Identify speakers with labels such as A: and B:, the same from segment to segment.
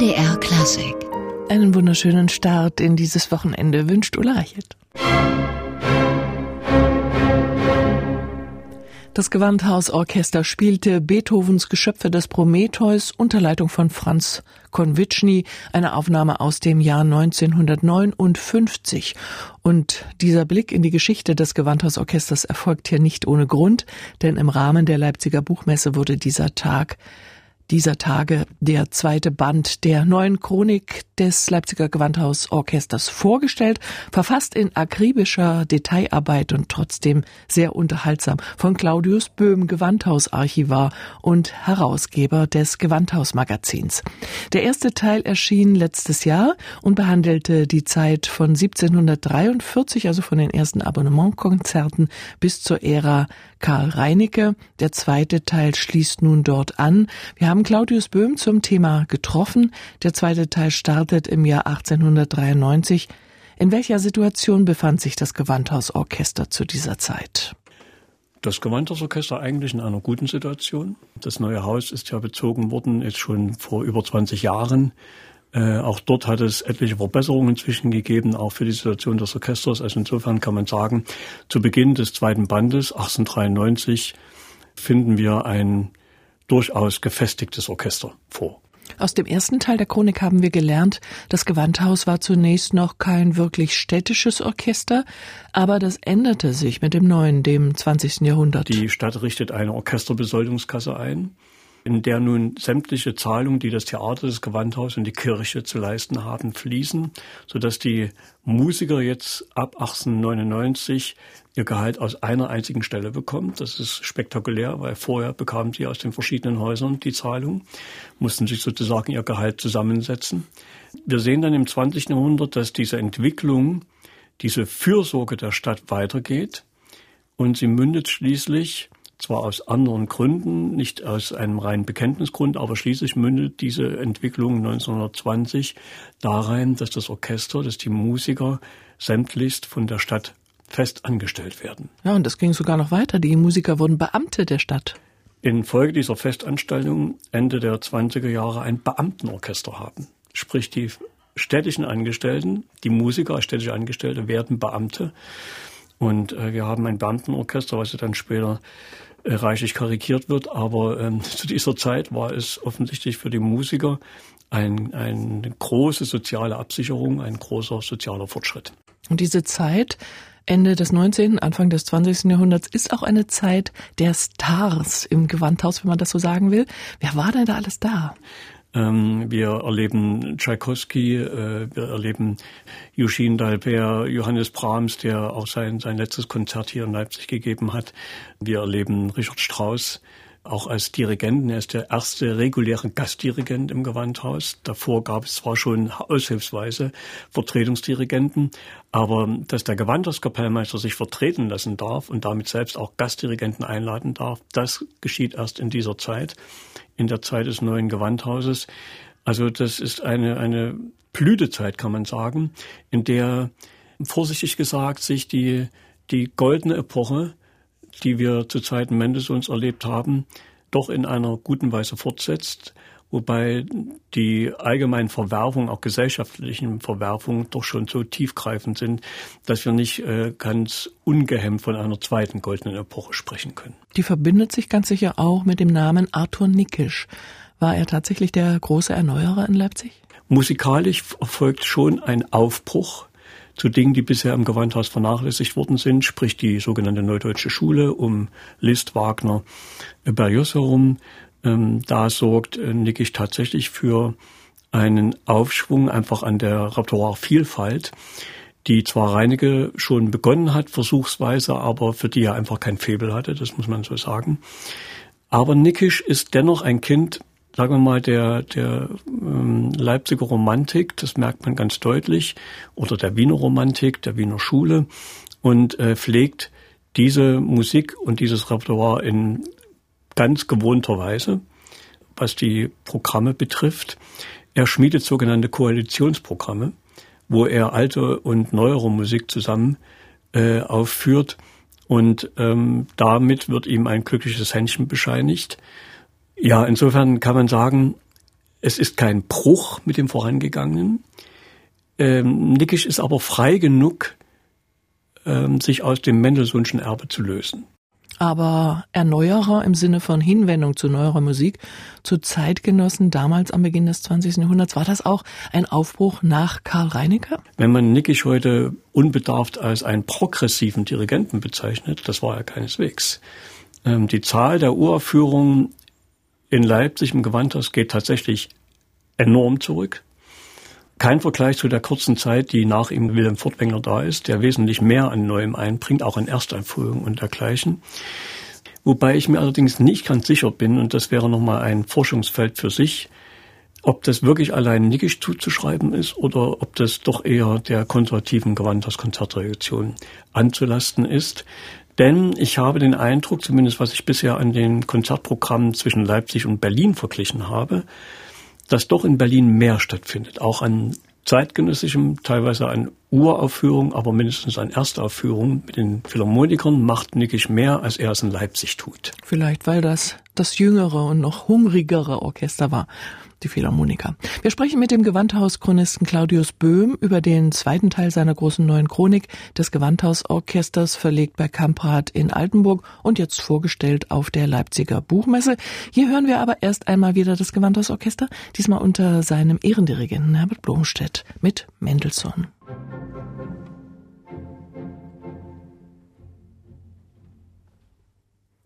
A: MDR Klassik.
B: Einen wunderschönen Start in dieses Wochenende wünscht Ulla Reichelt. Das Gewandhausorchester spielte Beethovens Geschöpfe des Prometheus unter Leitung von Franz Konwitschny, eine Aufnahme aus dem Jahr 1959. Und dieser Blick in die Geschichte des Gewandhausorchesters erfolgt hier nicht ohne Grund, denn im Rahmen der Leipziger Buchmesse wurde dieser Tag dieser Tage der zweite Band der neuen Chronik des Leipziger Gewandhausorchesters vorgestellt, verfasst in akribischer Detailarbeit und trotzdem sehr unterhaltsam von Claudius Böhm, Gewandhausarchivar und Herausgeber des Gewandhausmagazins. Der erste Teil erschien letztes Jahr und behandelte die Zeit von 1743, also von den ersten Abonnementkonzerten bis zur Ära Karl Reinecke. Der zweite Teil schließt nun dort an. Wir haben Claudius Böhm zum Thema getroffen. Der zweite Teil startet im Jahr 1893. In welcher Situation befand sich das Gewandhausorchester zu dieser Zeit?
C: Das Gewandhausorchester eigentlich in einer guten Situation. Das neue Haus ist ja bezogen worden, jetzt schon vor über 20 Jahren. Äh, auch dort hat es etliche Verbesserungen inzwischen gegeben, auch für die Situation des Orchesters. Also insofern kann man sagen, zu Beginn des zweiten Bandes 1893 finden wir ein durchaus gefestigtes Orchester vor.
B: Aus dem ersten Teil der Chronik haben wir gelernt, das Gewandhaus war zunächst noch kein wirklich städtisches Orchester, aber das änderte sich mit dem neuen, dem 20. Jahrhundert.
C: Die Stadt richtet eine Orchesterbesoldungskasse ein in der nun sämtliche Zahlungen, die das Theater, das Gewandhaus und die Kirche zu leisten haben, fließen, sodass die Musiker jetzt ab 1899 ihr Gehalt aus einer einzigen Stelle bekommen. Das ist spektakulär, weil vorher bekamen sie aus den verschiedenen Häusern die Zahlung, mussten sich sozusagen ihr Gehalt zusammensetzen. Wir sehen dann im 20. Jahrhundert, dass diese Entwicklung, diese Fürsorge der Stadt weitergeht und sie mündet schließlich zwar aus anderen Gründen, nicht aus einem reinen Bekenntnisgrund, aber schließlich mündet diese Entwicklung 1920 darein, dass das Orchester, dass die Musiker sämtlichst von der Stadt fest angestellt werden.
B: Ja, und das ging sogar noch weiter. Die Musiker wurden Beamte der Stadt.
C: Infolge dieser Festanstellung Ende der 20er Jahre ein Beamtenorchester haben. Sprich, die städtischen Angestellten, die Musiker als städtische Angestellte werden Beamte. Und äh, wir haben ein Beamtenorchester, was dann später reichlich karikiert wird, aber ähm, zu dieser Zeit war es offensichtlich für die Musiker ein, eine große soziale Absicherung, ein großer sozialer Fortschritt.
B: Und diese Zeit, Ende des 19., Anfang des 20. Jahrhunderts, ist auch eine Zeit der Stars im Gewandhaus, wenn man das so sagen will. Wer war denn da alles da?
C: Ähm, wir erleben Tchaikovsky, äh, wir erleben Eugene Dalbert, Johannes Brahms, der auch sein, sein letztes Konzert hier in Leipzig gegeben hat. Wir erleben Richard Strauss, auch als Dirigenten. Er ist der erste reguläre Gastdirigent im Gewandhaus. Davor gab es zwar schon aushilfsweise Vertretungsdirigenten, aber dass der Gewandhauskapellmeister sich vertreten lassen darf und damit selbst auch Gastdirigenten einladen darf, das geschieht erst in dieser Zeit, in der Zeit des neuen Gewandhauses. Also das ist eine, eine Blütezeit, kann man sagen, in der vorsichtig gesagt sich die, die goldene Epoche die wir zu Zeiten Mendelssohns erlebt haben, doch in einer guten Weise fortsetzt, wobei die allgemeinen Verwerfungen, auch gesellschaftlichen Verwerfungen, doch schon so tiefgreifend sind, dass wir nicht äh, ganz ungehemmt von einer zweiten goldenen Epoche sprechen können.
B: Die verbindet sich ganz sicher auch mit dem Namen Arthur Nickisch. War er tatsächlich der große Erneuerer in Leipzig?
C: Musikalisch erfolgt schon ein Aufbruch zu Dingen, die bisher im Gewandhaus vernachlässigt worden sind, sprich die sogenannte Neudeutsche Schule um Liszt, Wagner, Berlioz herum. Ähm, da sorgt äh, tatsächlich für einen Aufschwung einfach an der Repertoire-Vielfalt, die zwar Reinecke schon begonnen hat, versuchsweise, aber für die er einfach kein Febel hatte, das muss man so sagen. Aber Nickisch ist dennoch ein Kind sagen wir mal, der, der ähm, Leipziger Romantik, das merkt man ganz deutlich, oder der Wiener Romantik, der Wiener Schule und äh, pflegt diese Musik und dieses Repertoire in ganz gewohnter Weise, was die Programme betrifft. Er schmiedet sogenannte Koalitionsprogramme, wo er alte und neuere Musik zusammen äh, aufführt und ähm, damit wird ihm ein glückliches Händchen bescheinigt. Ja, insofern kann man sagen, es ist kein Bruch mit dem Vorangegangenen. Ähm, Nickisch ist aber frei genug, ähm, sich aus dem Mendelssohnschen Erbe zu lösen.
B: Aber Erneuerer im Sinne von Hinwendung zu neuerer Musik, zu Zeitgenossen damals am Beginn des 20. Jahrhunderts, war das auch ein Aufbruch nach Karl Reinecker?
C: Wenn man Nickisch heute unbedarft als einen progressiven Dirigenten bezeichnet, das war er keineswegs. Ähm, die Zahl der Uraufführungen in Leipzig im Gewandhaus geht tatsächlich enorm zurück. Kein Vergleich zu der kurzen Zeit, die nach ihm Wilhelm Furtwängler da ist, der wesentlich mehr an Neuem einbringt, auch an Ersteinführungen und dergleichen. Wobei ich mir allerdings nicht ganz sicher bin, und das wäre nochmal ein Forschungsfeld für sich, ob das wirklich allein Nickisch zuzuschreiben ist oder ob das doch eher der konservativen Gewandhaus-Konzerttradition anzulasten ist. Denn ich habe den Eindruck, zumindest was ich bisher an den Konzertprogrammen zwischen Leipzig und Berlin verglichen habe, dass doch in Berlin mehr stattfindet, auch an zeitgenössischem, teilweise an Uraufführungen, aber mindestens an Erstaufführungen mit den Philharmonikern macht Nickisch mehr, als er es in Leipzig tut.
B: Vielleicht, weil das das jüngere und noch hungrigere Orchester war die Philharmoniker. Wir sprechen mit dem Gewandhauschronisten Claudius Böhm über den zweiten Teil seiner großen neuen Chronik des Gewandhausorchesters, verlegt bei Kamprad in Altenburg und jetzt vorgestellt auf der Leipziger Buchmesse. Hier hören wir aber erst einmal wieder das Gewandhausorchester, diesmal unter seinem Ehrendirigenten Herbert Blomstedt mit Mendelssohn.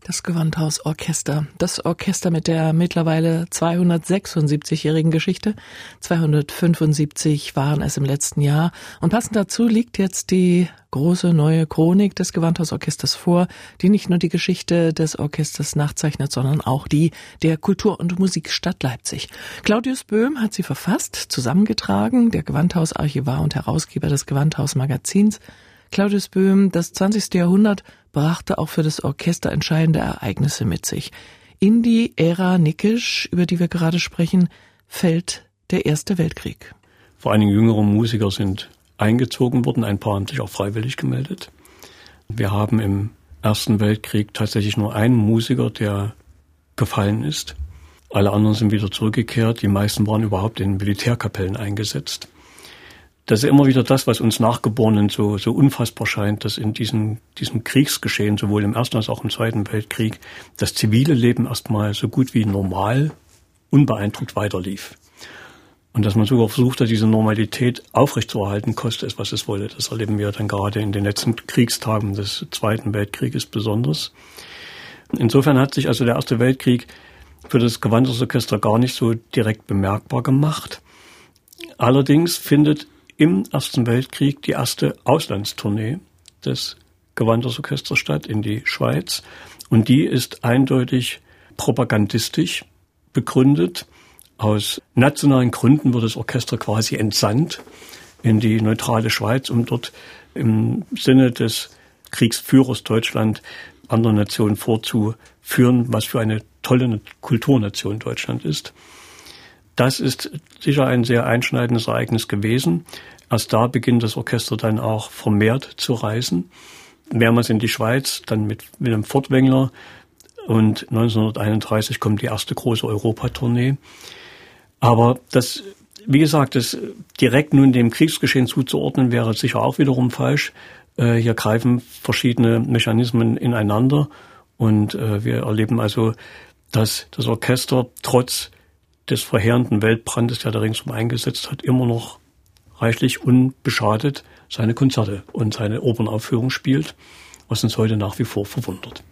B: Das Gewandhausorchester. Das Orchester mit der mittlerweile 276-jährigen Geschichte. 275 waren es im letzten Jahr. Und passend dazu liegt jetzt die große neue Chronik des Gewandhausorchesters vor, die nicht nur die Geschichte des Orchesters nachzeichnet, sondern auch die der Kultur- und Musikstadt Leipzig. Claudius Böhm hat sie verfasst, zusammengetragen, der Gewandhausarchivar und Herausgeber des Gewandhausmagazins. Claudius Böhm, das 20. Jahrhundert brachte auch für das Orchester entscheidende Ereignisse mit sich. In die Ära Nickisch, über die wir gerade sprechen, fällt der Erste Weltkrieg.
C: Vor allen Dingen jüngere Musiker sind eingezogen worden, ein paar haben sich auch freiwillig gemeldet. Wir haben im Ersten Weltkrieg tatsächlich nur einen Musiker, der gefallen ist. Alle anderen sind wieder zurückgekehrt. Die meisten waren überhaupt in Militärkapellen eingesetzt das ist immer wieder das, was uns Nachgeborenen so, so unfassbar scheint, dass in diesem, diesem Kriegsgeschehen, sowohl im Ersten als auch im Zweiten Weltkrieg, das zivile Leben erstmal so gut wie normal, unbeeindruckt weiterlief. Und dass man sogar versucht hat, diese Normalität aufrechtzuerhalten, koste es, was es wolle. Das erleben wir dann gerade in den letzten Kriegstagen des Zweiten Weltkrieges besonders. Insofern hat sich also der Erste Weltkrieg für das Gewandhausorchester gar nicht so direkt bemerkbar gemacht. Allerdings findet im Ersten Weltkrieg die erste Auslandstournee des Gewandhausorchesters statt in die Schweiz. Und die ist eindeutig propagandistisch begründet. Aus nationalen Gründen wird das Orchester quasi entsandt in die neutrale Schweiz, um dort im Sinne des Kriegsführers Deutschland anderen Nationen vorzuführen, was für eine tolle Kulturnation Deutschland ist. Das ist sicher ein sehr einschneidendes Ereignis gewesen. Erst da beginnt das Orchester dann auch vermehrt zu reisen. Mehrmals in die Schweiz, dann mit Wilhelm Fortwängler und 1931 kommt die erste große Europatournee. Aber das, wie gesagt, das direkt nun dem Kriegsgeschehen zuzuordnen wäre sicher auch wiederum falsch. Äh, hier greifen verschiedene Mechanismen ineinander und äh, wir erleben also, dass das Orchester trotz des verheerenden Weltbrandes, der da ringsum eingesetzt hat, immer noch reichlich unbeschadet seine Konzerte und seine Opernaufführung spielt, was uns heute nach wie vor verwundert.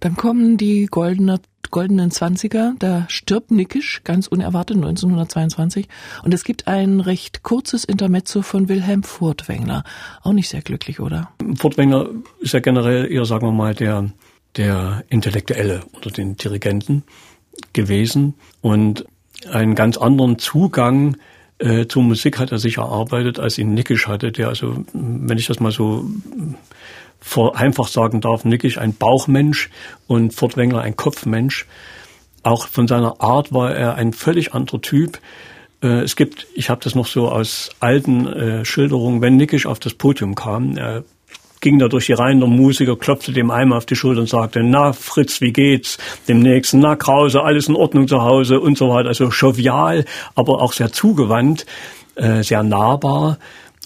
B: Dann kommen die goldene, goldenen Zwanziger, da stirbt Nickisch ganz unerwartet 1922 und es gibt ein recht kurzes Intermezzo von Wilhelm Furtwängler. Auch nicht sehr glücklich, oder?
C: Furtwängler ist ja generell eher, sagen wir mal, der, der Intellektuelle unter den Dirigenten gewesen und einen ganz anderen Zugang äh, zur Musik hat er sich erarbeitet, als ihn Nickisch hatte, der also, wenn ich das mal so vor einfach sagen darf, Nickisch ein Bauchmensch und Fortwängler ein Kopfmensch. Auch von seiner Art war er ein völlig anderer Typ. Äh, es gibt, ich habe das noch so aus alten äh, Schilderungen, wenn Nickisch auf das Podium kam, er ging da durch die Reihen der Musiker, klopfte dem einmal auf die Schulter und sagte, na Fritz, wie geht's? Dem nächsten, na Krause, alles in Ordnung zu Hause und so weiter. Also jovial, aber auch sehr zugewandt, äh, sehr nahbar.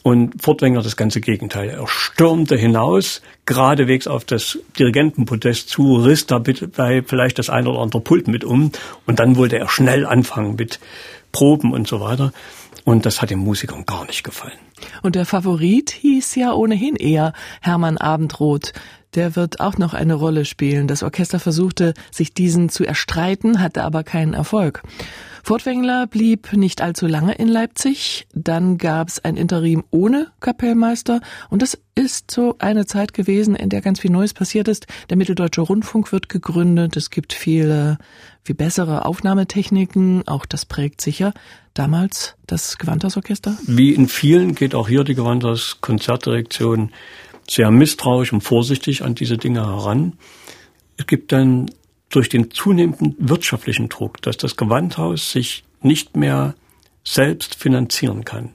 C: Und Furtwängler das ganze Gegenteil. Er stürmte hinaus, geradewegs auf das Dirigentenpodest zu, riss dabei vielleicht das eine oder andere Pult mit um und dann wollte er schnell anfangen mit Proben und so weiter. Und das hat den Musikern gar nicht gefallen.
B: Und der Favorit hieß ja ohnehin eher Hermann Abendroth. Der wird auch noch eine Rolle spielen. Das Orchester versuchte, sich diesen zu erstreiten, hatte aber keinen Erfolg. Furtwängler blieb nicht allzu lange in Leipzig. Dann gab es ein Interim ohne Kapellmeister. Und das ist so eine Zeit gewesen, in der ganz viel Neues passiert ist. Der Mitteldeutsche Rundfunk wird gegründet. Es gibt viele, viel bessere Aufnahmetechniken. Auch das prägt sicher damals das Gewandhausorchester.
C: Wie in vielen geht auch hier die Gewandhaus Konzertdirektion sehr misstrauisch und vorsichtig an diese Dinge heran. Es gibt dann durch den zunehmenden wirtschaftlichen Druck, dass das Gewandhaus sich nicht mehr selbst finanzieren kann.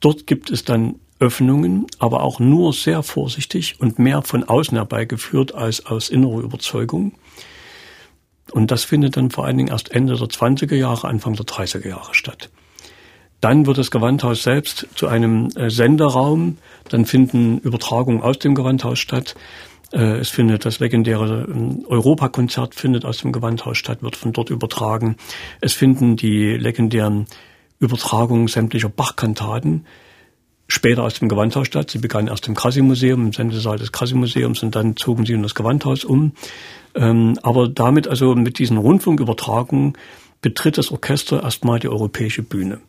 C: Dort gibt es dann Öffnungen, aber auch nur sehr vorsichtig und mehr von außen herbeigeführt als aus innerer Überzeugung. Und das findet dann vor allen Dingen erst Ende der 20er Jahre, Anfang der 30er Jahre statt. Dann wird das Gewandhaus selbst zu einem äh, Senderaum. Dann finden Übertragungen aus dem Gewandhaus statt. Äh, es findet das legendäre ähm, Europakonzert findet aus dem Gewandhaus statt, wird von dort übertragen. Es finden die legendären Übertragungen sämtlicher Bachkantaten später aus dem Gewandhaus statt. Sie begannen erst im Krassi-Museum, im Sendesaal des Krassi-Museums und dann zogen sie in das Gewandhaus um. Ähm, aber damit, also mit diesen Rundfunkübertragungen, betritt das Orchester erstmal die europäische Bühne.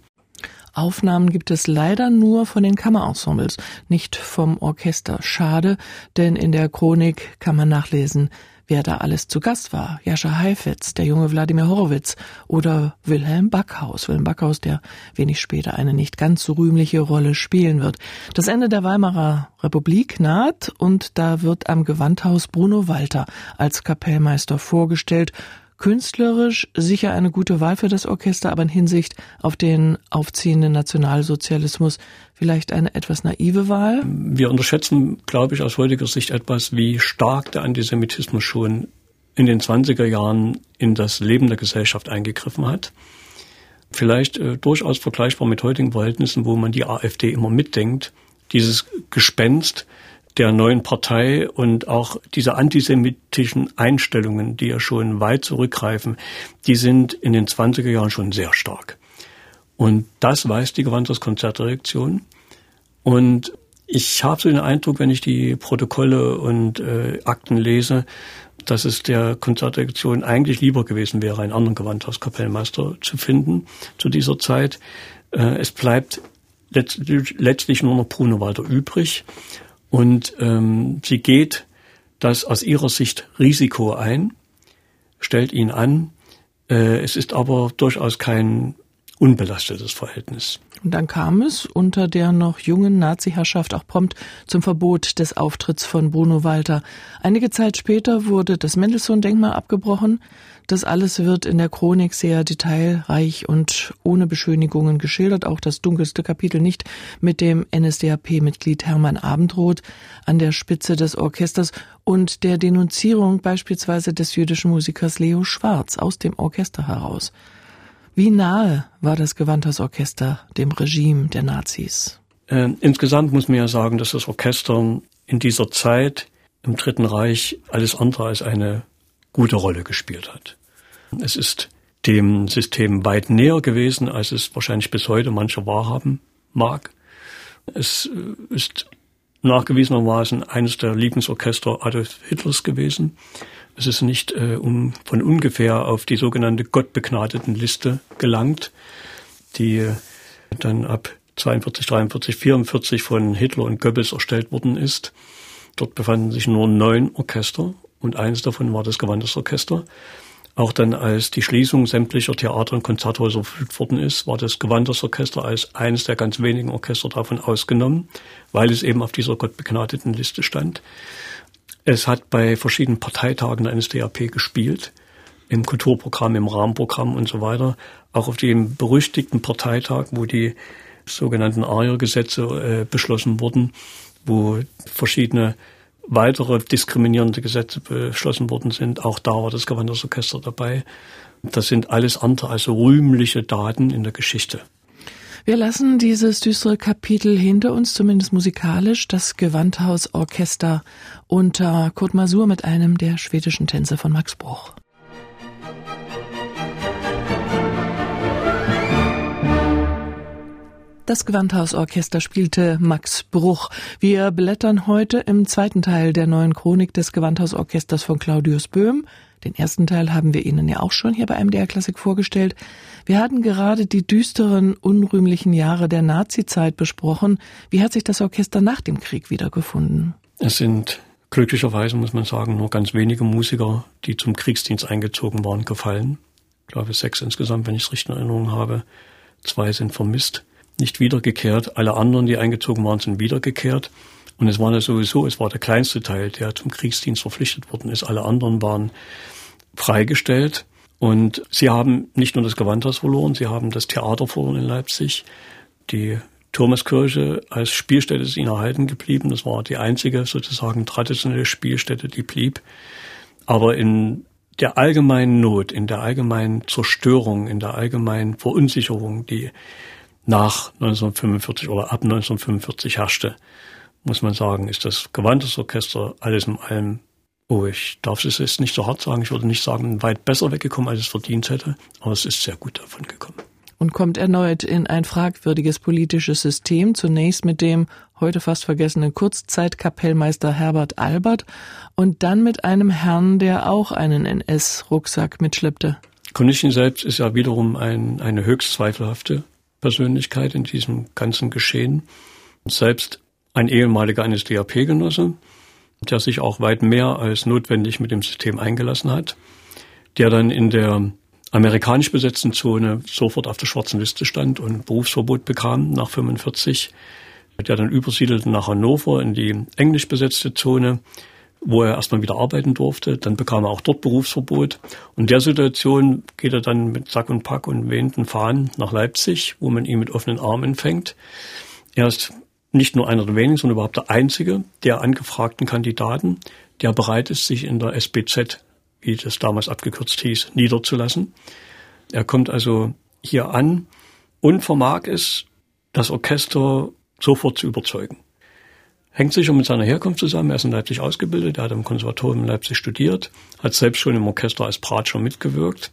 B: Aufnahmen gibt es leider nur von den Kammerensembles, nicht vom Orchester. Schade, denn in der Chronik kann man nachlesen, wer da alles zu Gast war. Jascha Heifetz, der junge Wladimir Horowitz oder Wilhelm Backhaus. Wilhelm Backhaus, der wenig später eine nicht ganz so rühmliche Rolle spielen wird. Das Ende der Weimarer Republik naht und da wird am Gewandhaus Bruno Walter als Kapellmeister vorgestellt Künstlerisch sicher eine gute Wahl für das Orchester, aber in Hinsicht auf den aufziehenden Nationalsozialismus vielleicht eine etwas naive Wahl?
C: Wir unterschätzen, glaube ich, aus heutiger Sicht etwas, wie stark der Antisemitismus schon in den 20er Jahren in das Leben der Gesellschaft eingegriffen hat. Vielleicht äh, durchaus vergleichbar mit heutigen Verhältnissen, wo man die AfD immer mitdenkt. Dieses Gespenst, der neuen Partei und auch diese antisemitischen Einstellungen, die ja schon weit zurückgreifen, die sind in den 20er Jahren schon sehr stark. Und das weiß die Konzertdirektion. Und ich habe so den Eindruck, wenn ich die Protokolle und äh, Akten lese, dass es der Konzertdirektion eigentlich lieber gewesen wäre, einen anderen Gewandhauskapellmeister zu finden zu dieser Zeit. Äh, es bleibt letztlich nur noch Bruno Walter übrig. Und ähm, sie geht das aus ihrer Sicht Risiko ein, stellt ihn an. Äh, es ist aber durchaus kein unbelastetes Verhältnis.
B: Und dann kam es unter der noch jungen Nazi-Herrschaft auch prompt zum Verbot des Auftritts von Bruno Walter. Einige Zeit später wurde das Mendelssohn-Denkmal abgebrochen. Das alles wird in der Chronik sehr detailreich und ohne Beschönigungen geschildert, auch das dunkelste Kapitel nicht mit dem NSDAP-Mitglied Hermann Abendroth an der Spitze des Orchesters und der Denunzierung beispielsweise des jüdischen Musikers Leo Schwarz aus dem Orchester heraus. Wie nahe war das Gewandhausorchester dem Regime der Nazis?
C: Äh, insgesamt muss man ja sagen, dass das Orchester in dieser Zeit im Dritten Reich alles andere als eine gute Rolle gespielt hat. Es ist dem System weit näher gewesen, als es wahrscheinlich bis heute mancher wahrhaben mag. Es äh, ist nachgewiesenermaßen eines der Lieblingsorchester Adolf Hitlers gewesen. Es ist nicht äh, um, von ungefähr auf die sogenannte Gottbegnadeten Liste gelangt, die äh, dann ab 42, 43, 44 von Hitler und Goebbels erstellt worden ist. Dort befanden sich nur neun Orchester und eines davon war das Gewandhausorchester. Auch dann, als die Schließung sämtlicher Theater- und Konzerthäuser verfügt worden ist, war das Gewandhausorchester als eines der ganz wenigen Orchester davon ausgenommen, weil es eben auf dieser gottbegnadeten Liste stand. Es hat bei verschiedenen Parteitagen der NSDAP gespielt, im Kulturprogramm, im Rahmenprogramm und so weiter. Auch auf dem berüchtigten Parteitag, wo die sogenannten ARIA-Gesetze äh, beschlossen wurden, wo verschiedene weitere diskriminierende Gesetze beschlossen worden sind. Auch da war das Gewandhausorchester dabei. Das sind alles andere als rühmliche Daten in der Geschichte.
B: Wir lassen dieses düstere Kapitel hinter uns, zumindest musikalisch, das Gewandhausorchester unter Kurt Masur mit einem der schwedischen Tänze von Max Bruch. Das Gewandhausorchester spielte Max Bruch. Wir blättern heute im zweiten Teil der neuen Chronik des Gewandhausorchesters von Claudius Böhm. Den ersten Teil haben wir Ihnen ja auch schon hier bei MDR Klassik vorgestellt. Wir hatten gerade die düsteren, unrühmlichen Jahre der Nazizeit besprochen. Wie hat sich das Orchester nach dem Krieg wiedergefunden?
C: Es sind glücklicherweise, muss man sagen, nur ganz wenige Musiker, die zum Kriegsdienst eingezogen waren, gefallen. Ich glaube sechs insgesamt, wenn ich es richtig in Erinnerung habe. Zwei sind vermisst nicht wiedergekehrt. Alle anderen, die eingezogen waren, sind wiedergekehrt. Und es war ja sowieso, es war der kleinste Teil, der zum Kriegsdienst verpflichtet worden ist. Alle anderen waren freigestellt. Und sie haben nicht nur das Gewandhaus verloren, sie haben das Theater verloren in Leipzig. Die Thomaskirche als Spielstätte ist ihnen erhalten geblieben. Das war die einzige sozusagen traditionelle Spielstätte, die blieb. Aber in der allgemeinen Not, in der allgemeinen Zerstörung, in der allgemeinen Verunsicherung, die nach 1945 oder ab 1945 herrschte, muss man sagen, ist das Gewandtesorchester alles in allem, oh, ich darf es jetzt nicht so hart sagen, ich würde nicht sagen, weit besser weggekommen, als es verdient hätte, aber es ist sehr gut davon gekommen.
B: Und kommt erneut in ein fragwürdiges politisches System, zunächst mit dem heute fast vergessenen Kurzzeitkapellmeister Herbert Albert und dann mit einem Herrn, der auch einen NS-Rucksack mitschleppte.
C: Konischny selbst ist ja wiederum ein, eine höchst zweifelhafte Persönlichkeit in diesem ganzen Geschehen. Selbst ein ehemaliger NSDAP-Genosse, der sich auch weit mehr als notwendig mit dem System eingelassen hat, der dann in der amerikanisch besetzten Zone sofort auf der schwarzen Liste stand und Berufsverbot bekam nach 45, der dann übersiedelte nach Hannover in die englisch besetzte Zone, wo er erstmal wieder arbeiten durfte. Dann bekam er auch dort Berufsverbot. Und der Situation geht er dann mit Sack und Pack und wehenden Fahnen nach Leipzig, wo man ihn mit offenen Armen empfängt. Er ist nicht nur einer der wenigen, sondern überhaupt der einzige der angefragten Kandidaten, der bereit ist, sich in der SBZ, wie das damals abgekürzt hieß, niederzulassen. Er kommt also hier an und vermag es, das Orchester sofort zu überzeugen. Hängt sicher mit seiner Herkunft zusammen. Er ist in Leipzig ausgebildet, er hat am Konservatorium in Leipzig studiert, hat selbst schon im Orchester als Bratscher mitgewirkt.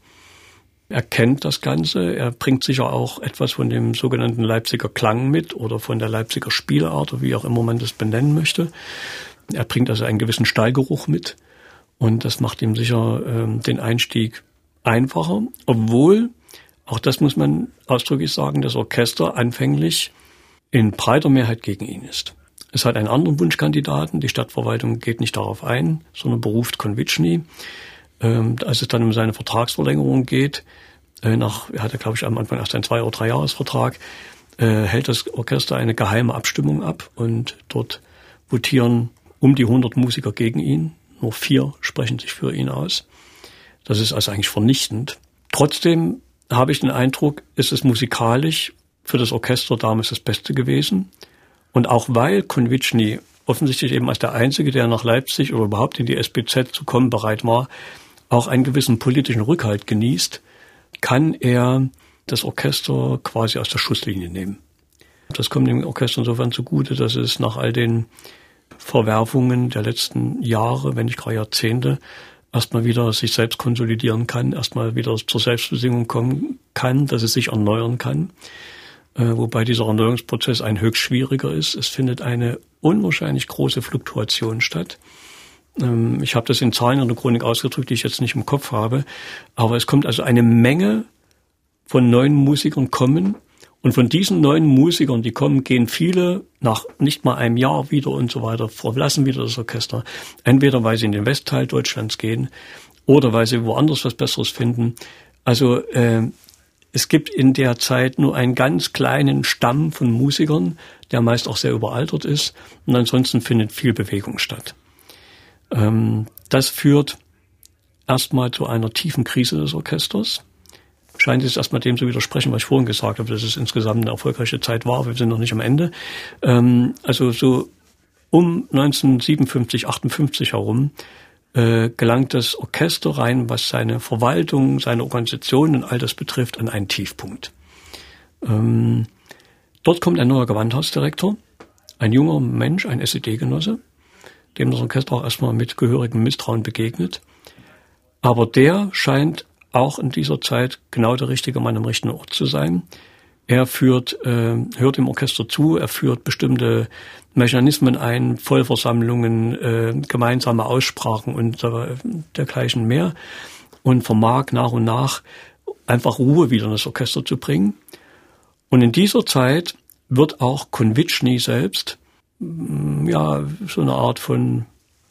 C: Er kennt das Ganze, er bringt sicher auch etwas von dem sogenannten Leipziger Klang mit oder von der Leipziger Spielart oder wie auch immer man das benennen möchte. Er bringt also einen gewissen Stallgeruch mit und das macht ihm sicher ähm, den Einstieg einfacher, obwohl, auch das muss man ausdrücklich sagen, das Orchester anfänglich in breiter Mehrheit gegen ihn ist. Es hat einen anderen Wunschkandidaten. Die Stadtverwaltung geht nicht darauf ein, sondern beruft Konvitschny. Ähm, als es dann um seine Vertragsverlängerung geht, äh, nach, er hatte, glaube ich, am Anfang erst einen Zwei- oder Drei-Jahres-Vertrag, äh, hält das Orchester eine geheime Abstimmung ab und dort votieren um die 100 Musiker gegen ihn. Nur vier sprechen sich für ihn aus. Das ist also eigentlich vernichtend. Trotzdem habe ich den Eindruck, ist es musikalisch für das Orchester damals das Beste gewesen. Und auch weil Konvitschny offensichtlich eben als der Einzige, der nach Leipzig oder überhaupt in die SBZ zu kommen bereit war, auch einen gewissen politischen Rückhalt genießt, kann er das Orchester quasi aus der Schusslinie nehmen. Das kommt dem Orchester insofern zugute, dass es nach all den Verwerfungen der letzten Jahre, wenn nicht gerade Jahrzehnte, erstmal wieder sich selbst konsolidieren kann, erstmal wieder zur Selbstbesinnung kommen kann, dass es sich erneuern kann. Äh, wobei dieser Erneuerungsprozess ein höchst schwieriger ist. Es findet eine unwahrscheinlich große Fluktuation statt. Ähm, ich habe das in Zahlen in der Chronik ausgedrückt, die ich jetzt nicht im Kopf habe, aber es kommt also eine Menge von neuen Musikern kommen und von diesen neuen Musikern, die kommen, gehen viele nach nicht mal einem Jahr wieder und so weiter, verlassen wieder das Orchester. Entweder weil sie in den Westteil Deutschlands gehen oder weil sie woanders was Besseres finden. Also äh, es gibt in der Zeit nur einen ganz kleinen Stamm von Musikern, der meist auch sehr überaltert ist. Und ansonsten findet viel Bewegung statt. Ähm, das führt erstmal zu einer tiefen Krise des Orchesters. Scheint jetzt erstmal dem zu widersprechen, was ich vorhin gesagt habe, dass es insgesamt eine erfolgreiche Zeit war. Wir sind noch nicht am Ende. Ähm, also so um 1957, 58 herum äh, gelangt das Orchester rein, was seine Verwaltung, seine Organisation und all das betrifft, an einen Tiefpunkt. Ähm, dort kommt ein neuer Gewandhausdirektor, ein junger Mensch, ein SED-Genosse, dem das Orchester auch erstmal mit gehörigem Misstrauen begegnet. Aber der scheint auch in dieser Zeit genau der richtige Mann am richtigen Ort zu sein. Er führt, äh, hört dem Orchester zu, er führt bestimmte Mechanismen ein, Vollversammlungen, äh, gemeinsame Aussprachen und äh, dergleichen mehr und vermag nach und nach einfach Ruhe wieder in das Orchester zu bringen. Und in dieser Zeit wird auch Konvitschny selbst ja so eine Art von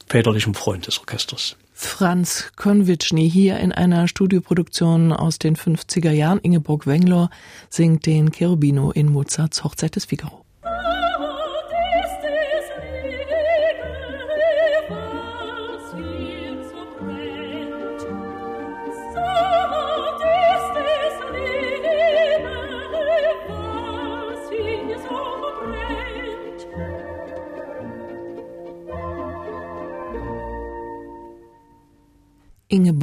C: väterlichem Freund des Orchesters.
B: Franz Konvitschny hier in einer Studioproduktion aus den 50er Jahren. Ingeborg Wenglor singt den Cherubino in Mozarts Hochzeit des Figaro.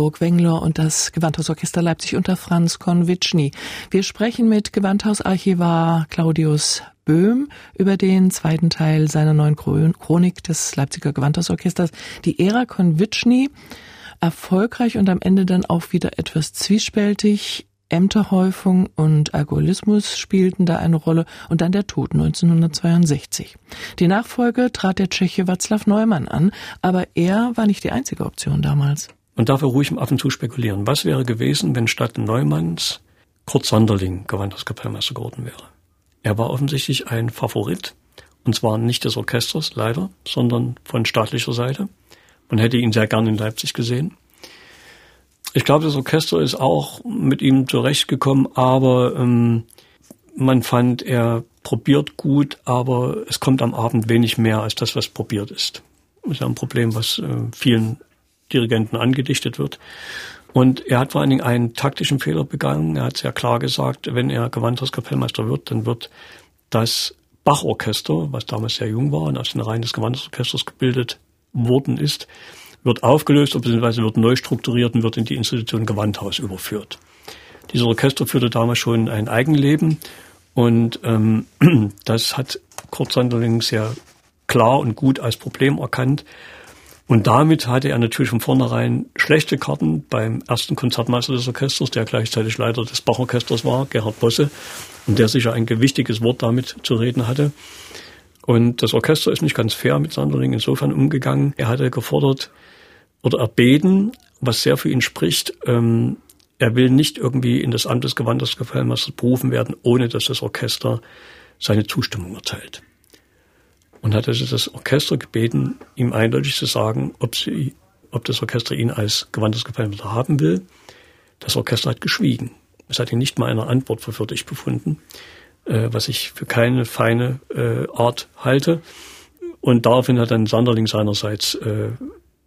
B: Ingeborg Wengler und das Gewandhausorchester Leipzig unter Franz Konwitschny. Wir sprechen mit Gewandhausarchivar Claudius Böhm über den zweiten Teil seiner neuen Chronik des Leipziger Gewandhausorchesters, die Ära Konwitschny. Erfolgreich und am Ende dann auch wieder etwas zwiespältig. Ämterhäufung und Alkoholismus spielten da eine Rolle und dann der Tod 1962. Die Nachfolge trat der Tscheche Václav Neumann an, aber er war nicht die einzige Option damals.
C: Man darf ruhig ab und zu spekulieren. Was wäre gewesen, wenn statt Neumanns Kurt Sonderling Gewandhauskapellmeister geworden wäre? Er war offensichtlich ein Favorit, und zwar nicht des Orchesters, leider, sondern von staatlicher Seite. Man hätte ihn sehr gern in Leipzig gesehen. Ich glaube, das Orchester ist auch mit ihm zurechtgekommen, aber ähm, man fand, er probiert gut, aber es kommt am Abend wenig mehr als das, was probiert ist. Das ist ja ein Problem, was äh, vielen Dirigenten angedichtet wird. Und er hat vor allen Dingen einen taktischen Fehler begangen. Er hat sehr klar gesagt, wenn er Gewandhauskapellmeister wird, dann wird das Bachorchester, was damals sehr jung war und aus den Reihen des Gewandhausorchesters gebildet worden ist, wird aufgelöst bzw. wird neu strukturiert und wird in die Institution Gewandhaus überführt. Dieses Orchester führte damals schon ein Eigenleben und ähm, das hat Kurt Sanderling sehr klar und gut als Problem erkannt und damit hatte er natürlich von vornherein schlechte Karten beim ersten Konzertmeister des Orchesters, der gleichzeitig Leiter des Bachorchesters war, Gerhard Bosse, und der sicher ein gewichtiges Wort damit zu reden hatte. Und das Orchester ist nicht ganz fair mit Sanderling insofern umgegangen. Er hatte gefordert oder erbeten, was sehr für ihn spricht, ähm, er will nicht irgendwie in das Amt des Gewandhauskapellmeisters berufen werden, ohne dass das Orchester seine Zustimmung erteilt und hat also das Orchester gebeten, ihm eindeutig zu sagen, ob, sie, ob das Orchester ihn als gewandtes Gefallmesser haben will. Das Orchester hat geschwiegen. Es hat ihn nicht mal eine Antwort für würdig befunden, äh, was ich für keine feine äh, Art halte. Und daraufhin hat dann Sanderling seinerseits äh,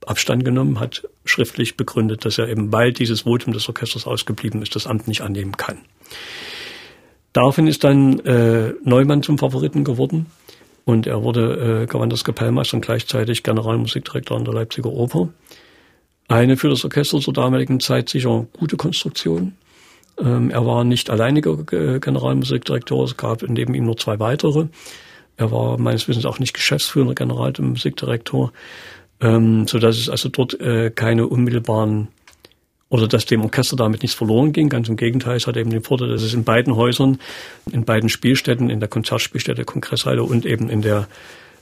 C: Abstand genommen, hat schriftlich begründet, dass er eben, weil dieses Votum des Orchesters ausgeblieben ist, das Amt nicht annehmen kann. Daraufhin ist dann äh, Neumann zum Favoriten geworden und er wurde äh, Gewandhauskapellmeister und gleichzeitig Generalmusikdirektor an der Leipziger Oper. Eine für das Orchester zur damaligen Zeit sicher gute Konstruktion. Ähm, er war nicht alleiniger äh, Generalmusikdirektor, es gab neben ihm nur zwei weitere. Er war meines Wissens auch nicht geschäftsführender Generalmusikdirektor, ähm, so dass es also dort äh, keine unmittelbaren oder dass dem Orchester damit nichts verloren ging. Ganz im Gegenteil, es hat eben den Vorteil, dass es in beiden Häusern, in beiden Spielstätten, in der Konzertspielstätte Kongresshalle und eben in der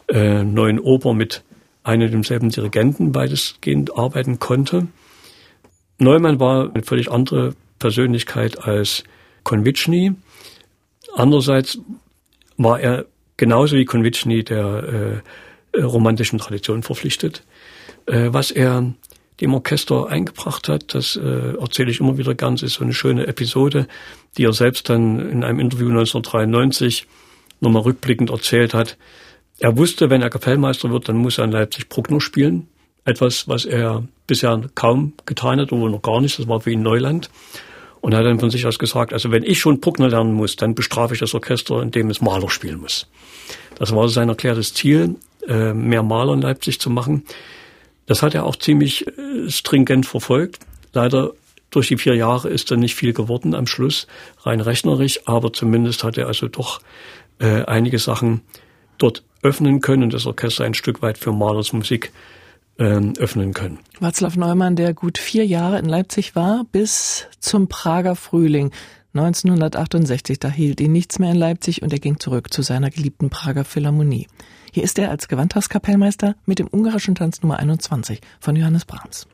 C: äh, neuen Oper mit einem demselben Dirigenten weitestgehend arbeiten konnte. Neumann war eine völlig andere Persönlichkeit als Konvitschny. Andererseits war er genauso wie Konvitschny der äh, romantischen Tradition verpflichtet. Äh, was er dem Orchester eingebracht hat. Das äh, erzähle ich immer wieder. Das ist so eine schöne Episode, die er selbst dann in einem Interview 1993 nochmal rückblickend erzählt hat. Er wusste, wenn er Kapellmeister wird, dann muss er in Leipzig Bruckner spielen. Etwas, was er bisher kaum getan hat, oder noch gar nicht. Das war für ihn Neuland. Und er hat dann von sich aus gesagt, also wenn ich schon Bruckner lernen muss, dann bestrafe ich das Orchester, indem es Maler spielen muss. Das war sein erklärtes Ziel, äh, mehr Maler in Leipzig zu machen. Das hat er auch ziemlich äh, stringent verfolgt. Leider durch die vier Jahre ist dann nicht viel geworden am Schluss, rein rechnerisch, aber zumindest hat er also doch äh, einige Sachen dort öffnen können und das Orchester ein Stück weit für Malers Musik ähm, öffnen können.
B: Václav Neumann, der gut vier Jahre in Leipzig war, bis zum Prager Frühling 1968. Da hielt ihn nichts mehr in Leipzig und er ging zurück zu seiner geliebten Prager Philharmonie. Hier ist er als Gewandhauskapellmeister mit dem ungarischen Tanz Nummer 21 von Johannes Brahms.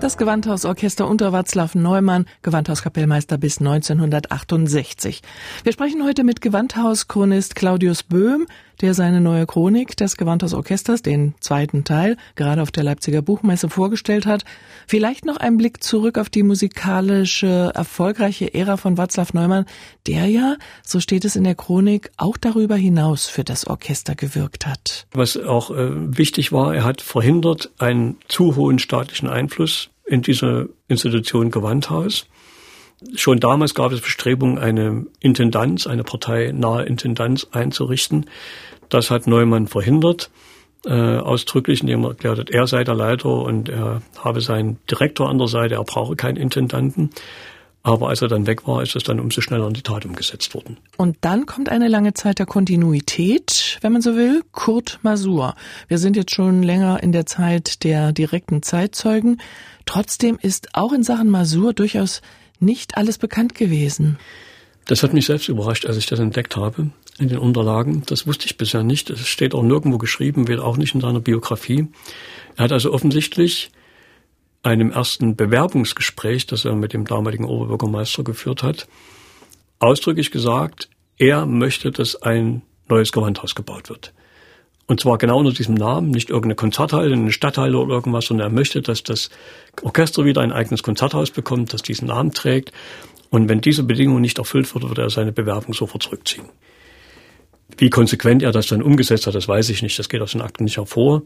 B: Das Gewandhausorchester unter Václav Neumann, Gewandhauskapellmeister bis 1968. Wir sprechen heute mit Gewandhauschronist Claudius Böhm, der seine neue Chronik des Gewandhausorchesters, den zweiten Teil, gerade auf der Leipziger Buchmesse vorgestellt hat. Vielleicht noch ein Blick zurück auf die musikalische, erfolgreiche Ära von Václav Neumann, der ja, so steht es in der Chronik, auch darüber hinaus für das Orchester gewirkt hat.
C: Was auch äh, wichtig war, er hat verhindert einen zu hohen staatlichen Einfluss in dieser Institution Gewandhaus. Schon damals gab es Bestrebungen, eine Intendanz, eine parteinahe Intendanz einzurichten. Das hat Neumann verhindert, äh, ausdrücklich, indem er erklärt hat, er sei der Leiter und er habe seinen Direktor an der Seite, er brauche keinen Intendanten. Aber als er dann weg war, ist es dann umso schneller in die Tat umgesetzt worden.
B: Und dann kommt eine lange Zeit der Kontinuität, wenn man so will, Kurt Masur. Wir sind jetzt schon länger in der Zeit der direkten Zeitzeugen. Trotzdem ist auch in Sachen Masur durchaus nicht alles bekannt gewesen.
C: Das hat mich selbst überrascht, als ich das entdeckt habe in den Unterlagen. Das wusste ich bisher nicht. Es steht auch nirgendwo geschrieben, weder auch nicht in seiner Biografie. Er hat also offensichtlich einem ersten Bewerbungsgespräch, das er mit dem damaligen Oberbürgermeister geführt hat, ausdrücklich gesagt, er möchte, dass ein neues Gewandhaus gebaut wird. Und zwar genau unter diesem Namen, nicht irgendeine Konzerthalle, eine Stadthalle oder irgendwas, sondern er möchte, dass das Orchester wieder ein eigenes Konzerthaus bekommt, das diesen Namen trägt. Und wenn diese Bedingung nicht erfüllt wird, würde er seine Bewerbung sofort zurückziehen. Wie konsequent er das dann umgesetzt hat, das weiß ich nicht. Das geht aus den Akten nicht hervor.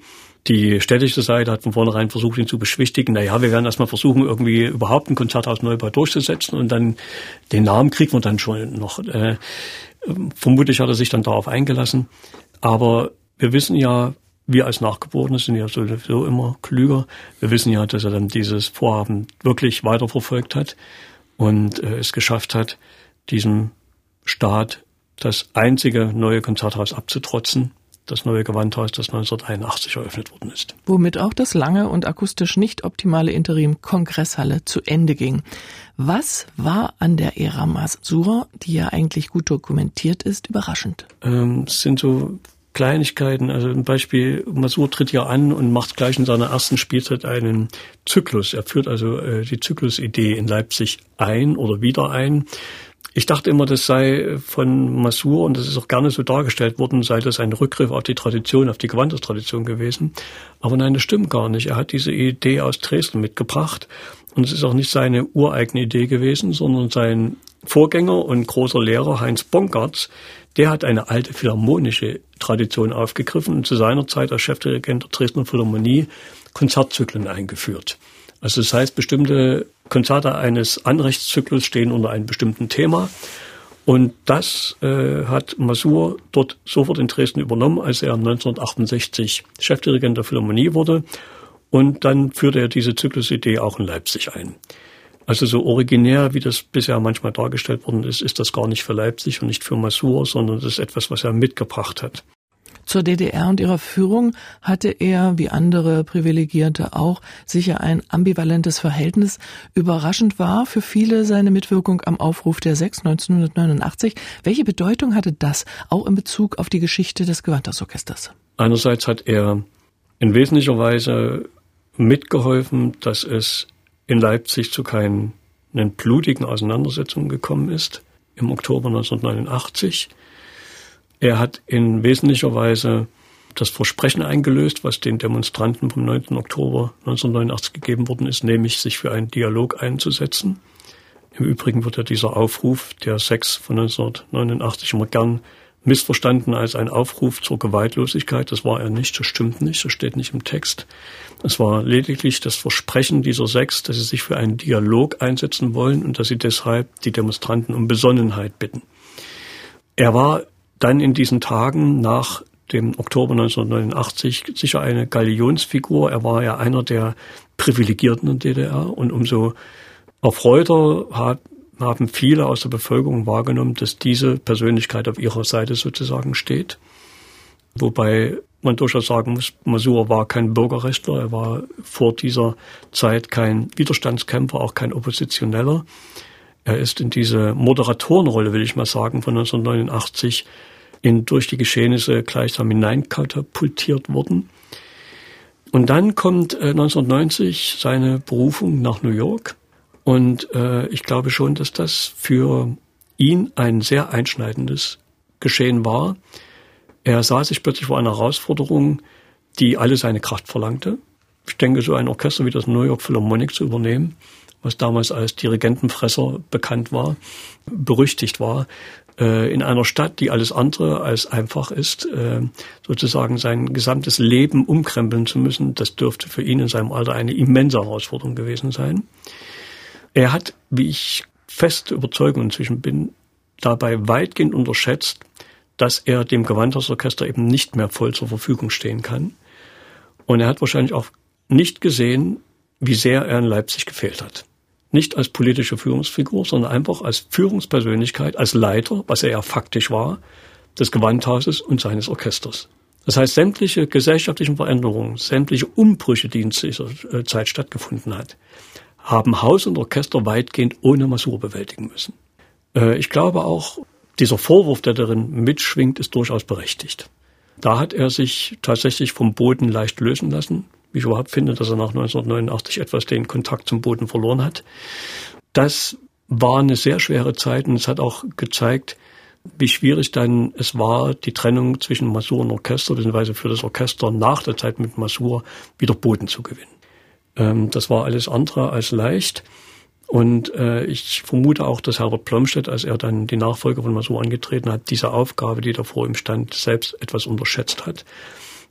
C: Die städtische Seite hat von vornherein versucht, ihn zu beschwichtigen. Naja, wir werden erstmal versuchen, irgendwie überhaupt ein Konzerthaus Neubau durchzusetzen und dann den Namen kriegen wir dann schon noch. Äh, vermutlich hat er sich dann darauf eingelassen. Aber wir wissen ja, wir als Nachgeborene sind ja sowieso immer klüger. Wir wissen ja, dass er dann dieses Vorhaben wirklich weiterverfolgt hat und äh, es geschafft hat, diesem Staat das einzige neue Konzerthaus abzutrotzen, das neue Gewandhaus, das 1981 eröffnet worden ist.
B: Womit auch das lange und akustisch nicht optimale Interim Kongresshalle zu Ende ging. Was war an der Ära Masura, die ja eigentlich gut dokumentiert ist, überraschend?
C: Ähm, es sind so Kleinigkeiten. Also ein Beispiel, Masur tritt ja an und macht gleich in seiner ersten Spielzeit einen Zyklus. Er führt also äh, die Zyklusidee in Leipzig ein oder wieder ein. Ich dachte immer, das sei von Masur, und das ist auch gerne so dargestellt worden, sei das ein Rückgriff auf die Tradition, auf die Gewandhaustradition gewesen. Aber nein, das stimmt gar nicht. Er hat diese Idee aus Dresden mitgebracht. Und es ist auch nicht seine ureigene Idee gewesen, sondern sein Vorgänger und großer Lehrer Heinz Bongartz, der hat eine alte philharmonische Tradition aufgegriffen und zu seiner Zeit als Chefdirigent der Dresdner Philharmonie Konzertzyklen eingeführt. Also das heißt, bestimmte Konzerte eines Anrechtszyklus stehen unter einem bestimmten Thema. Und das äh, hat Masur dort sofort in Dresden übernommen, als er 1968 Chefdirigent der Philharmonie wurde. Und dann führte er diese Zyklusidee auch in Leipzig ein. Also so originär, wie das bisher manchmal dargestellt worden ist, ist das gar nicht für Leipzig und nicht für Masur, sondern das ist etwas, was er mitgebracht hat.
B: Zur DDR und ihrer Führung hatte er, wie andere Privilegierte auch, sicher ein ambivalentes Verhältnis. Überraschend war für viele seine Mitwirkung am Aufruf der Sechs 1989. Welche Bedeutung hatte das auch in Bezug auf die Geschichte des Gewandhausorchesters?
C: Einerseits hat er in wesentlicher Weise mitgeholfen, dass es in Leipzig zu keinen blutigen Auseinandersetzungen gekommen ist im Oktober 1989. Er hat in wesentlicher Weise das Versprechen eingelöst, was den Demonstranten vom 9. Oktober 1989 gegeben worden ist, nämlich sich für einen Dialog einzusetzen. Im Übrigen wird ja dieser Aufruf der Sex von 1989 immer gern missverstanden als ein Aufruf zur Gewaltlosigkeit. Das war er nicht, das stimmt nicht, das steht nicht im Text. Es war lediglich das Versprechen dieser sechs, dass sie sich für einen Dialog einsetzen wollen und dass sie deshalb die Demonstranten um Besonnenheit bitten. Er war dann in diesen Tagen nach dem Oktober 1989 sicher eine Galionsfigur. Er war ja einer der Privilegierten in DDR und umso erfreuter hat, haben viele aus der Bevölkerung wahrgenommen, dass diese Persönlichkeit auf ihrer Seite sozusagen steht. Wobei man durchaus sagen muss, Masur war kein Bürgerrechtler, er war vor dieser Zeit kein Widerstandskämpfer, auch kein Oppositioneller. Er ist in diese Moderatorenrolle, will ich mal sagen, von 1989 in, durch die Geschehnisse gleichsam hineinkatapultiert worden. Und dann kommt äh, 1990 seine Berufung nach New York. Und äh, ich glaube schon, dass das für ihn ein sehr einschneidendes Geschehen war. Er sah sich plötzlich vor einer Herausforderung, die alle seine Kraft verlangte. Ich denke, so ein Orchester wie das New York Philharmonic zu übernehmen, was damals als Dirigentenfresser bekannt war, berüchtigt war, in einer Stadt, die alles andere als einfach ist, äh, sozusagen sein gesamtes Leben umkrempeln zu müssen, das dürfte für ihn in seinem Alter eine immense Herausforderung gewesen sein. Er hat, wie ich feste Überzeugung inzwischen bin, dabei weitgehend unterschätzt, dass er dem Gewandhausorchester eben nicht mehr voll zur Verfügung stehen kann. Und er hat wahrscheinlich auch nicht gesehen, wie sehr er in Leipzig gefehlt hat. Nicht als politische Führungsfigur, sondern einfach als Führungspersönlichkeit, als Leiter, was er ja faktisch war, des Gewandhauses und seines Orchesters. Das heißt, sämtliche gesellschaftlichen Veränderungen, sämtliche Umbrüche, die in dieser äh, Zeit stattgefunden hat, haben Haus und Orchester weitgehend ohne Masur bewältigen müssen. Äh, ich glaube auch, dieser Vorwurf, der darin mitschwingt, ist durchaus berechtigt. Da hat er sich tatsächlich vom Boden leicht lösen lassen. Wie ich überhaupt finde, dass er nach 1989 etwas den Kontakt zum Boden verloren hat. Das war eine sehr schwere Zeit und es hat auch gezeigt, wie schwierig dann es war, die Trennung zwischen Masur und Orchester, beziehungsweise für das Orchester nach der Zeit mit Masur wieder Boden zu gewinnen. Ähm, das war alles andere als leicht. Und äh, ich vermute auch, dass Herbert Plomstedt, als er dann die Nachfolge von Masur angetreten hat, diese Aufgabe, die da vor ihm stand, selbst etwas unterschätzt hat.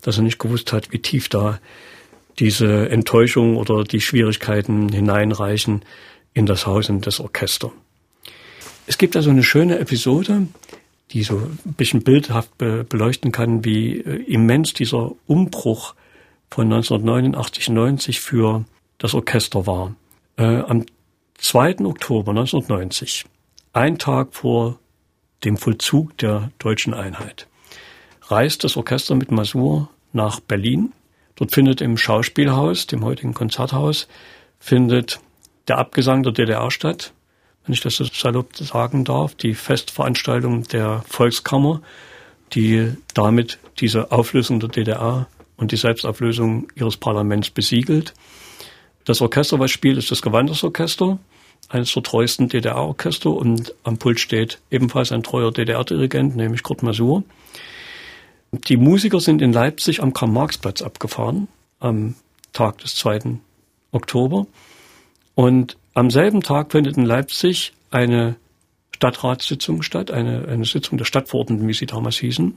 C: Dass er nicht gewusst hat, wie tief da diese Enttäuschung oder die Schwierigkeiten hineinreichen in das Haus und das Orchester. Es gibt also eine schöne Episode, die so ein bisschen bildhaft beleuchten kann, wie äh, immens dieser Umbruch von 1989, 90 für das Orchester war. Äh, am 2. Oktober 1990, ein Tag vor dem Vollzug der deutschen Einheit, reist das Orchester mit Masur nach Berlin. Dort findet im Schauspielhaus, dem heutigen Konzerthaus, findet der Abgesang der DDR statt, wenn ich das so salopp sagen darf, die Festveranstaltung der Volkskammer, die damit diese Auflösung der DDR und die Selbstauflösung ihres Parlaments besiegelt. Das Orchester, was spielt, ist das Gewandhausorchester, eines der treuesten DDR-Orchester und am Pult steht ebenfalls ein treuer DDR-Dirigent, nämlich Kurt Masur. Die Musiker sind in Leipzig am Karl-Marx-Platz abgefahren am Tag des 2. Oktober und am selben Tag findet in Leipzig eine Stadtratssitzung statt, eine, eine Sitzung der Stadtverordneten, wie sie damals hießen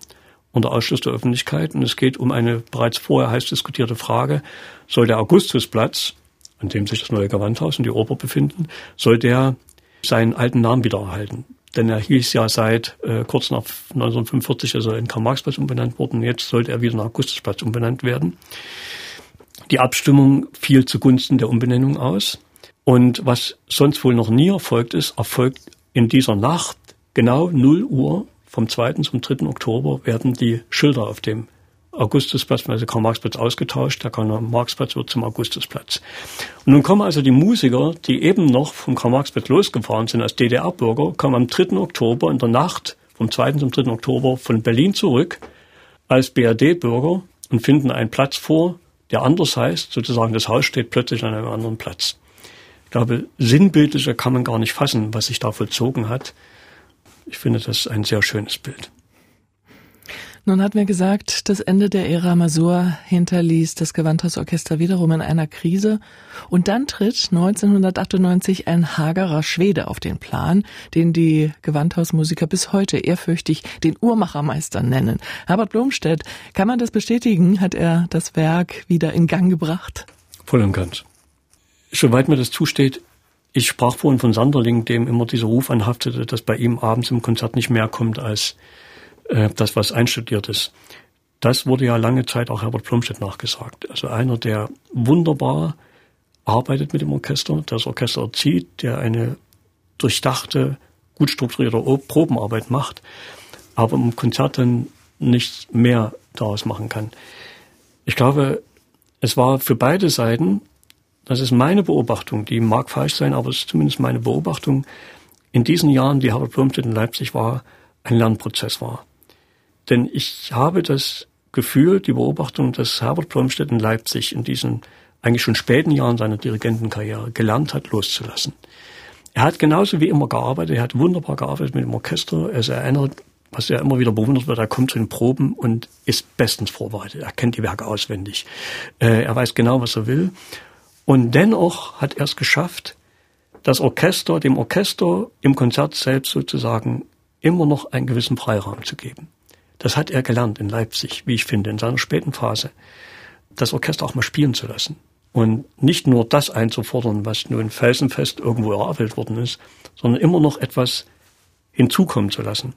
C: unter Ausschluss der Öffentlichkeit. Und es geht um eine bereits vorher heiß diskutierte Frage, soll der Augustusplatz, an dem sich das neue Gewandhaus und die Oper befinden, soll der seinen alten Namen wieder erhalten? Denn er hieß ja seit äh, kurz nach 1945, also in Karl-Marx-Platz umbenannt worden. Jetzt sollte er wieder nach Augustusplatz umbenannt werden. Die Abstimmung fiel zugunsten der Umbenennung aus. Und was sonst wohl noch nie erfolgt ist, erfolgt in dieser Nacht genau 0 Uhr vom 2. zum 3. Oktober werden die Schilder auf dem Augustusplatz, also Karl-Marx-Platz ausgetauscht. Der Karl-Marx-Platz wird zum Augustusplatz. Und nun kommen also die Musiker, die eben noch vom Karl-Marx-Platz losgefahren sind als DDR-Bürger, kommen am 3. Oktober in der Nacht vom 2. zum 3. Oktober von Berlin zurück als BRD-Bürger und finden einen Platz vor, der anders heißt. Sozusagen das Haus steht plötzlich an einem anderen Platz. Ich glaube, sinnbildlicher kann man gar nicht fassen, was sich da vollzogen hat. Ich finde das ein sehr schönes Bild.
B: Nun hat mir gesagt, das Ende der Ära Masur hinterließ das Gewandhausorchester wiederum in einer Krise. Und dann tritt 1998 ein hagerer Schwede auf den Plan, den die Gewandhausmusiker bis heute ehrfürchtig den Uhrmachermeister nennen. Herbert Blomstedt, kann man das bestätigen? Hat er das Werk wieder in Gang gebracht?
C: Voll und ganz. Soweit mir das zusteht, ich sprach vorhin von Sanderling, dem immer dieser Ruf anhaftete, dass bei ihm abends im Konzert nicht mehr kommt als äh, das, was einstudiert ist. Das wurde ja lange Zeit auch Herbert Plumstedt nachgesagt. Also einer, der wunderbar arbeitet mit dem Orchester, das Orchester erzieht, der eine durchdachte, gut strukturierte Probenarbeit macht, aber im Konzert dann nichts mehr daraus machen kann. Ich glaube, es war für beide Seiten, das ist meine Beobachtung, die mag falsch sein, aber es ist zumindest meine Beobachtung, in diesen Jahren, die Herbert Plumstedt in Leipzig war, ein Lernprozess war. Denn ich habe das Gefühl, die Beobachtung, dass Herbert Plumstedt in Leipzig in diesen eigentlich schon späten Jahren seiner Dirigentenkarriere gelernt hat, loszulassen. Er hat genauso wie immer gearbeitet, er hat wunderbar gearbeitet mit dem Orchester. Er erinnert, was er immer wieder bewundert wird, er kommt zu den Proben und ist bestens vorbereitet. Er kennt die Werke auswendig. Äh, er weiß genau, was er will. Und dennoch hat er es geschafft, das Orchester, dem Orchester im Konzert selbst sozusagen immer noch einen gewissen Freiraum zu geben. Das hat er gelernt in Leipzig, wie ich finde, in seiner späten Phase, das Orchester auch mal spielen zu lassen. Und nicht nur das einzufordern, was nun felsenfest irgendwo erarbeitet worden ist, sondern immer noch etwas hinzukommen zu lassen.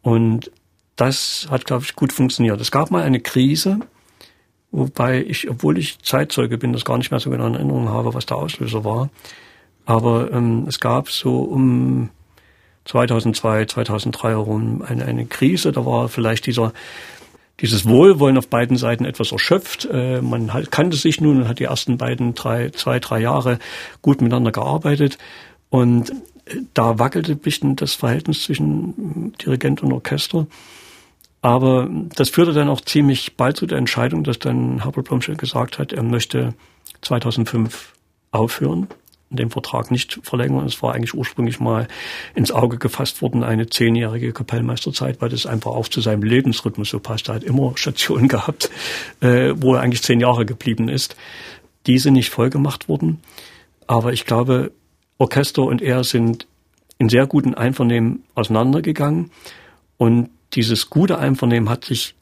C: Und das hat, glaube ich, gut funktioniert. Es gab mal eine Krise, wobei ich, obwohl ich Zeitzeuge bin, das gar nicht mehr so genau in Erinnerung habe, was der Auslöser war. Aber ähm, es gab so um 2002, 2003 herum eine, eine Krise. Da war vielleicht dieser dieses Wohlwollen auf beiden Seiten etwas erschöpft. Äh, man halt kannte sich nun und hat die ersten beiden, drei, zwei, drei Jahre gut miteinander gearbeitet. Und äh, da wackelte ein bisschen das Verhältnis zwischen Dirigent und Orchester. Aber das führte dann auch ziemlich bald zu der Entscheidung, dass dann Herbert Blomstedt gesagt hat, er möchte 2005 aufhören den Vertrag nicht verlängern. Es war eigentlich ursprünglich mal ins Auge gefasst worden, eine zehnjährige Kapellmeisterzeit, weil das einfach auch zu seinem Lebensrhythmus so passt. Er hat immer Stationen gehabt, äh, wo er eigentlich zehn Jahre geblieben ist. Diese nicht voll gemacht wurden. Aber ich glaube, Orchester und er sind in sehr guten Einvernehmen auseinandergegangen. Und dieses gute Einvernehmen hat sich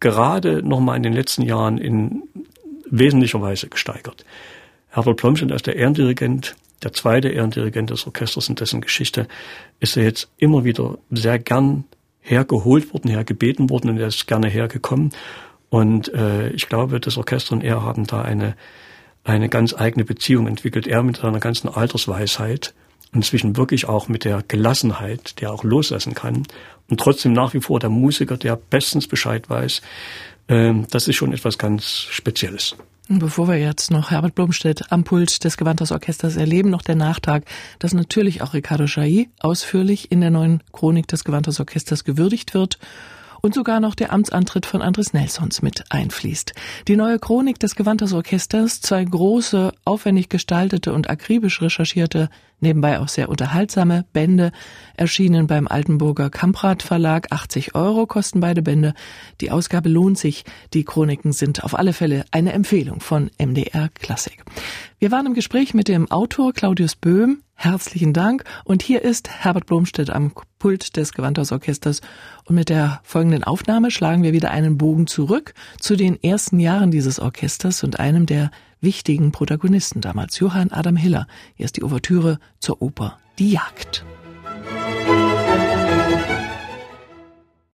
C: gerade nochmal in den letzten Jahren in wesentlicher Weise gesteigert. Herbert Plomschen als der Ehrendirigent, der zweite Ehrendirigent des Orchesters in dessen Geschichte, ist er jetzt immer wieder sehr gern hergeholt worden, hergebeten worden und er ist gerne hergekommen. Und äh, ich glaube, das Orchester und er haben da eine, eine ganz eigene Beziehung entwickelt. Er mit seiner ganzen Altersweisheit und inzwischen wirklich auch mit der Gelassenheit, der auch loslassen kann. Und trotzdem nach wie vor der Musiker, der bestens Bescheid weiß. Äh, das ist schon etwas ganz Spezielles.
B: Bevor wir jetzt noch Herbert Blomstedt am Pult des Gewandhausorchesters erleben, noch der Nachtrag, dass natürlich auch Ricardo Chailly ausführlich in der neuen Chronik des Gewandhausorchesters gewürdigt wird und sogar noch der Amtsantritt von Andres Nelsons mit einfließt. Die neue Chronik des Gewandhausorchesters, zwei große, aufwendig gestaltete und akribisch recherchierte nebenbei auch sehr unterhaltsame Bände, erschienen beim Altenburger Kamprad Verlag. 80 Euro kosten beide Bände. Die Ausgabe lohnt sich. Die Chroniken sind auf alle Fälle eine Empfehlung von MDR Klassik. Wir waren im Gespräch mit dem Autor Claudius Böhm. Herzlichen Dank. Und hier ist Herbert Blomstedt am Pult des Gewandhausorchesters. Und mit der folgenden Aufnahme schlagen wir wieder einen Bogen zurück zu den ersten Jahren dieses Orchesters und einem der wichtigen Protagonisten damals, Johann Adam Hiller. Hier ist die Ouvertüre zur Oper Die Jagd.